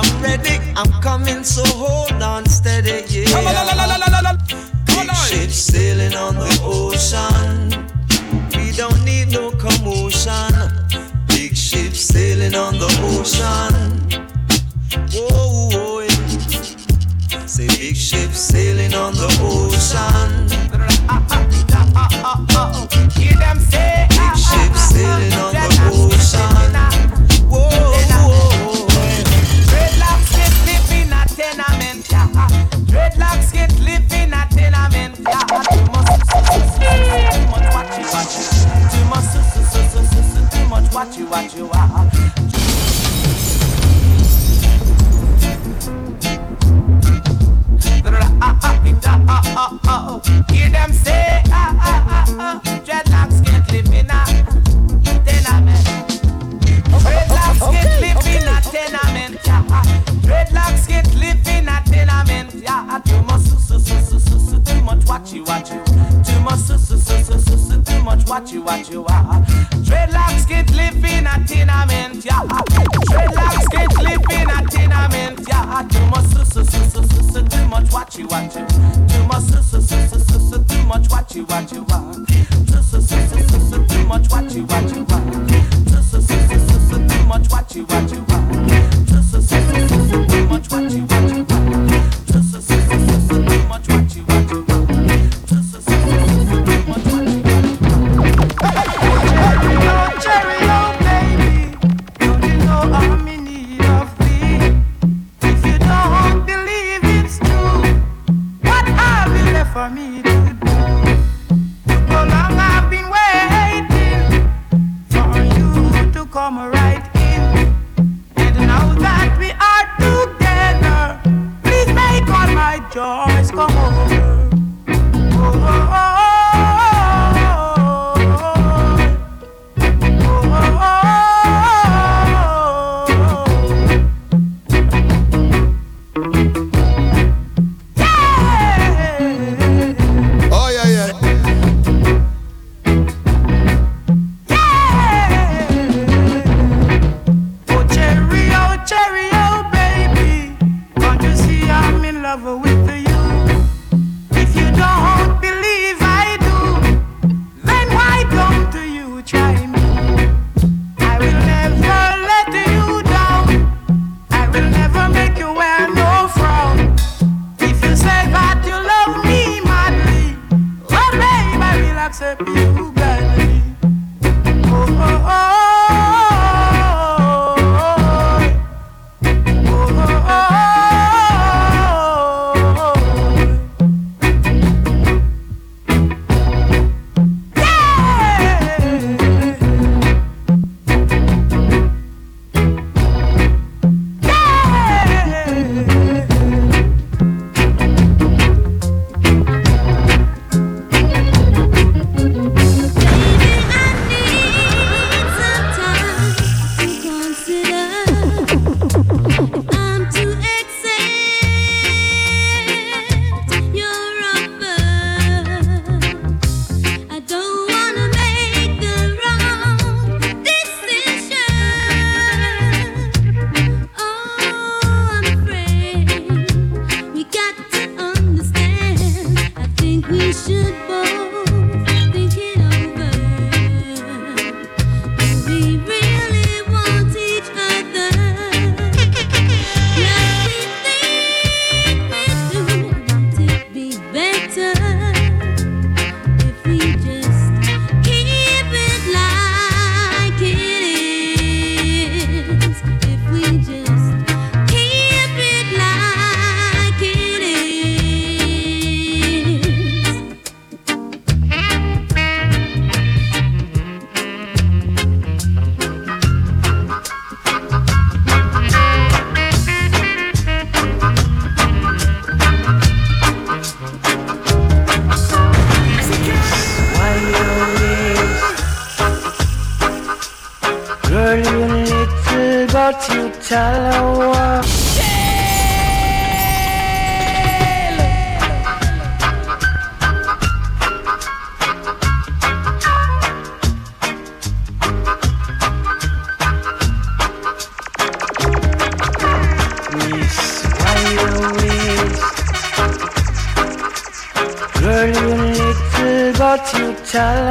I'm ready, I'm coming, so hold on steady, yeah. Big ship sailing on the ocean. We don't need no commotion. Big ship sailing on the ocean. Whoa, whoa, yeah. Say big ship sailing on the ocean. Hear them say. come around. Tell.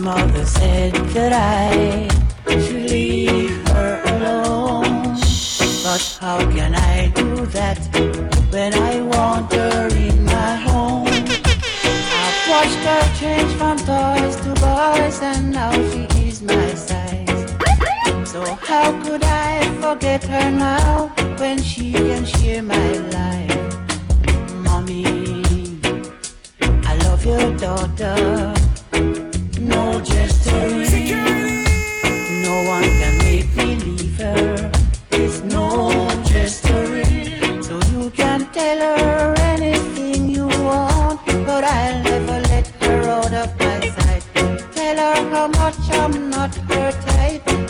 mother said that I should leave her alone. But how can I do that when I want her in my home? I've watched her change from toys to boys and now she is my size. So how could I forget her now when she can share my life?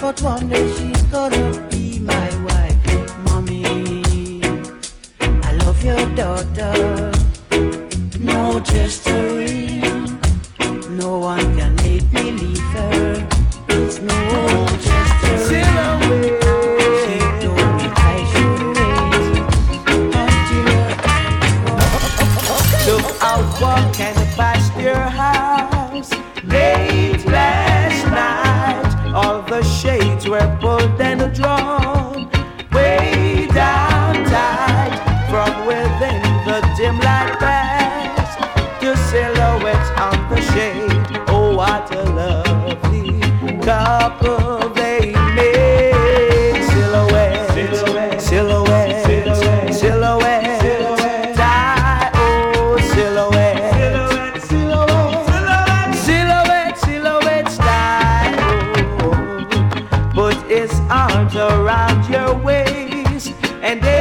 but one day she's gonna be my wife. Mommy, I love your daughter. No, just a around your waist and they.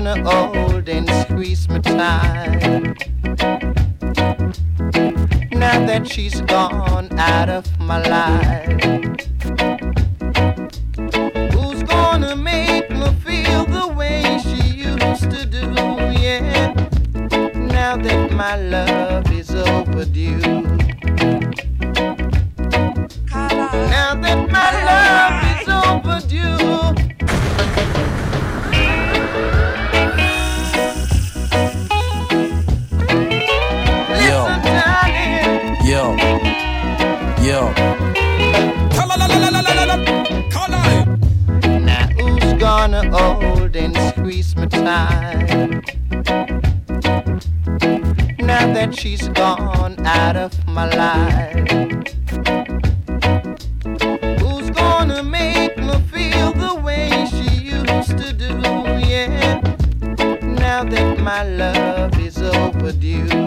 gonna hold and squeeze me tight. Now that she's gone out of my life, who's gonna make me feel the way she used to do? Yeah, now that my love is overdue. Now that my love is overdue. old and squeeze me tight. Now that she's gone out of my life, who's gonna make me feel the way she used to do? Yeah, now that my love is overdue.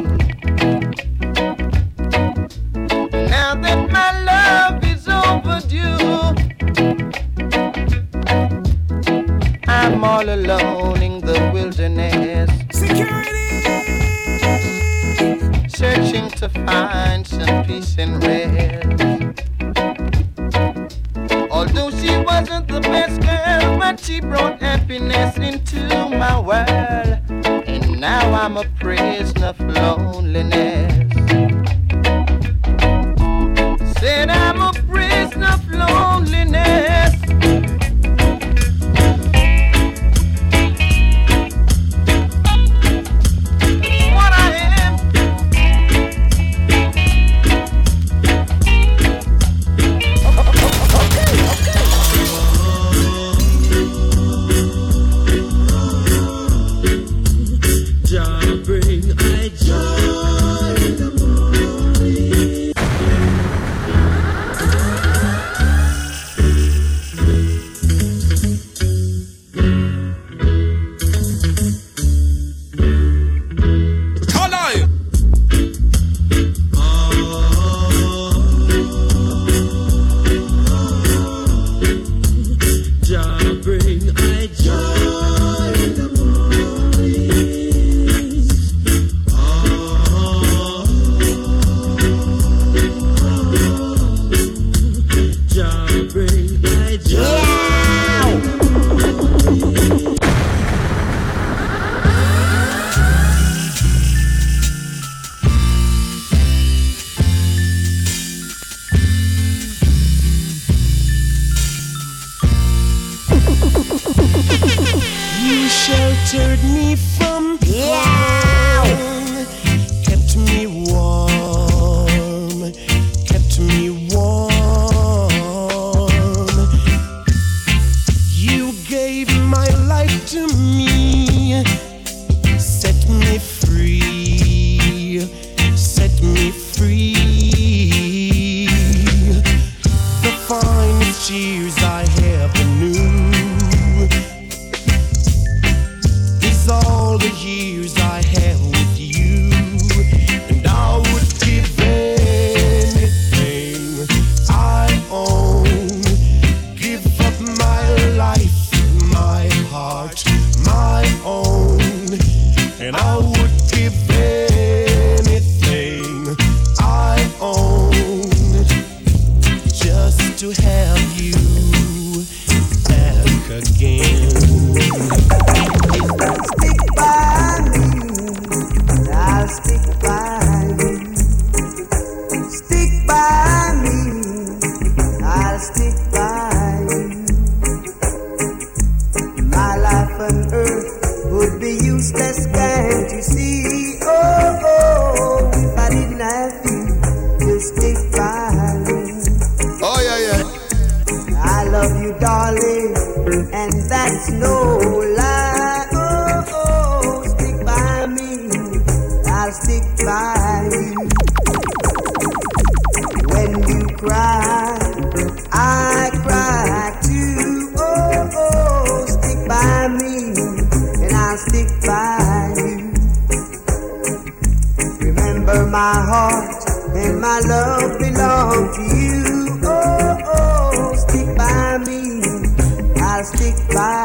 stick by you. Remember my heart and my love belong to you. Oh, oh, stick by me. I'll stick by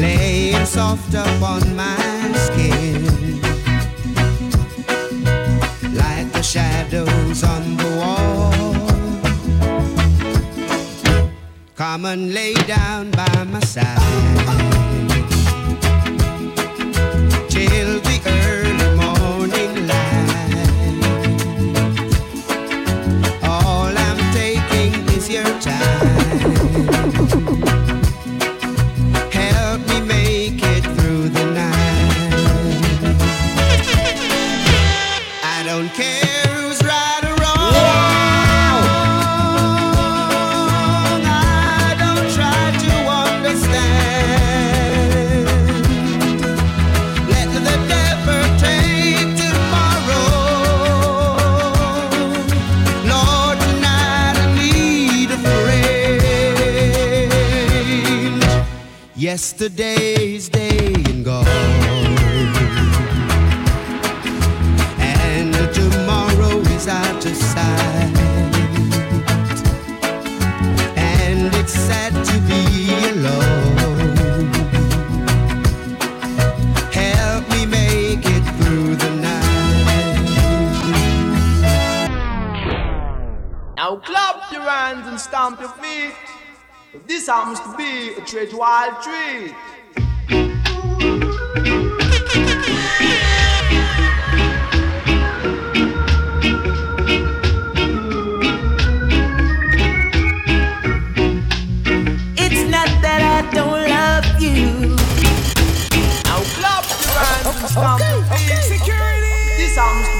laying soft upon my skin. Like the shadows on the wall. Come and lay down by my side. Yesterday's day and gone. And tomorrow is out of sight. And it's sad to be alone. Help me make it through the night. Now clap your hands and stamp your feet. This happens to be a treat wild treat. It's not that I don't love you. Now your hands and stamp your feet. songs to be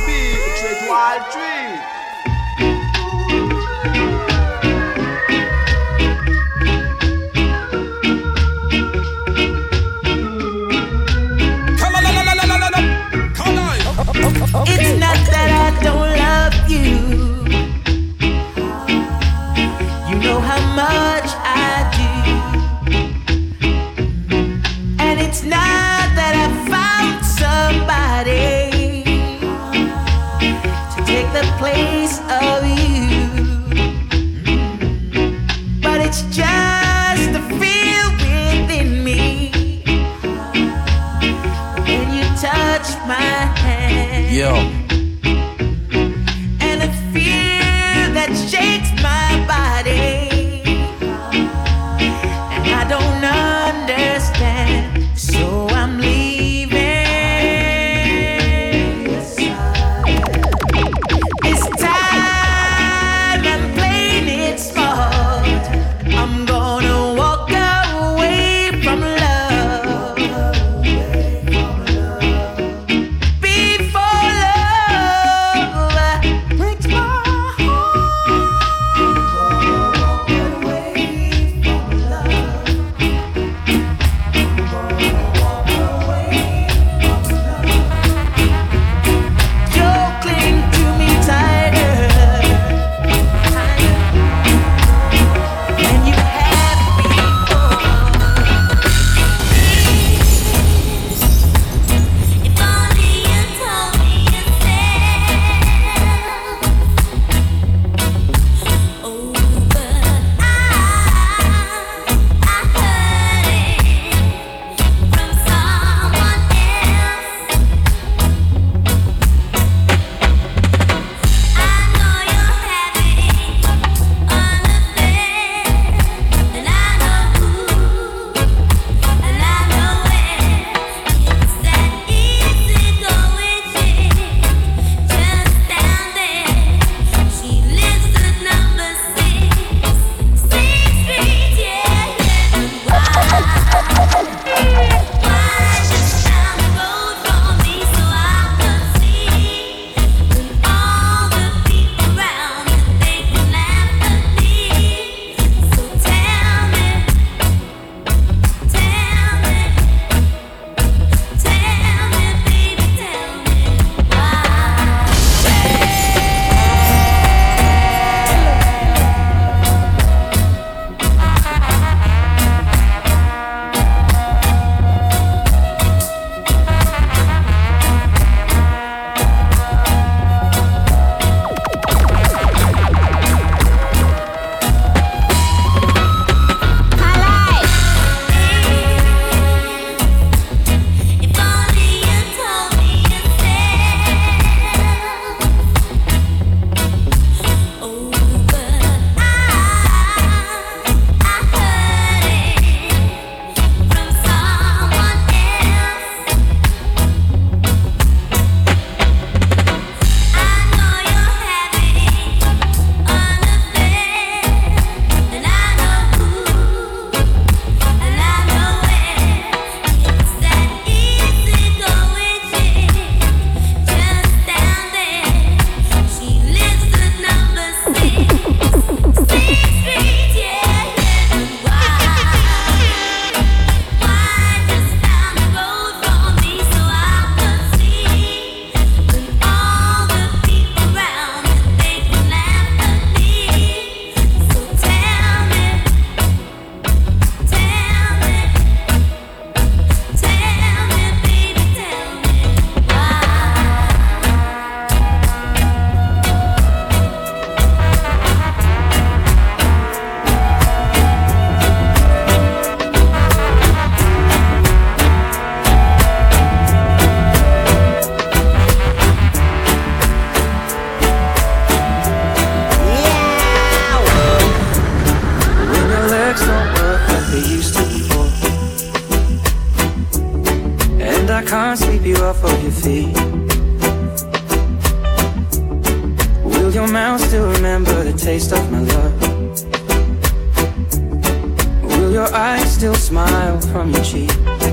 from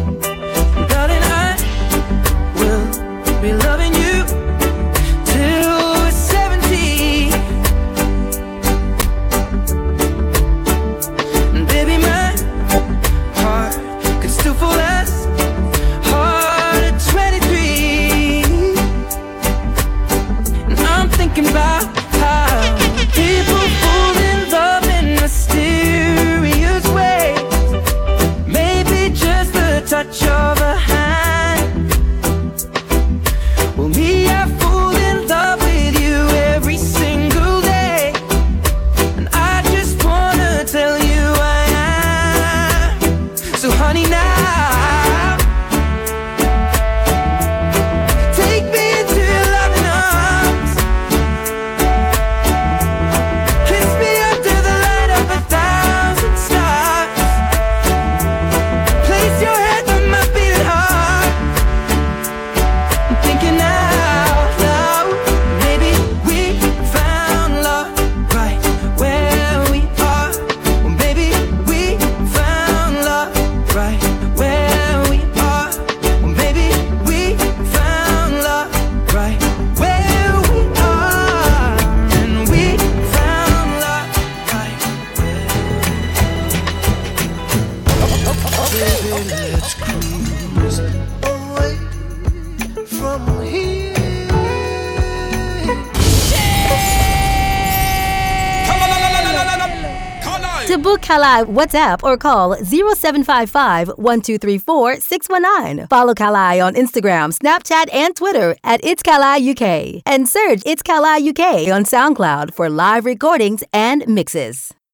Kalai WhatsApp or call 0755 1234 619. Follow Kalai on Instagram, Snapchat, and Twitter at It's Kalai UK. And search It's Kalai UK on SoundCloud for live recordings and mixes.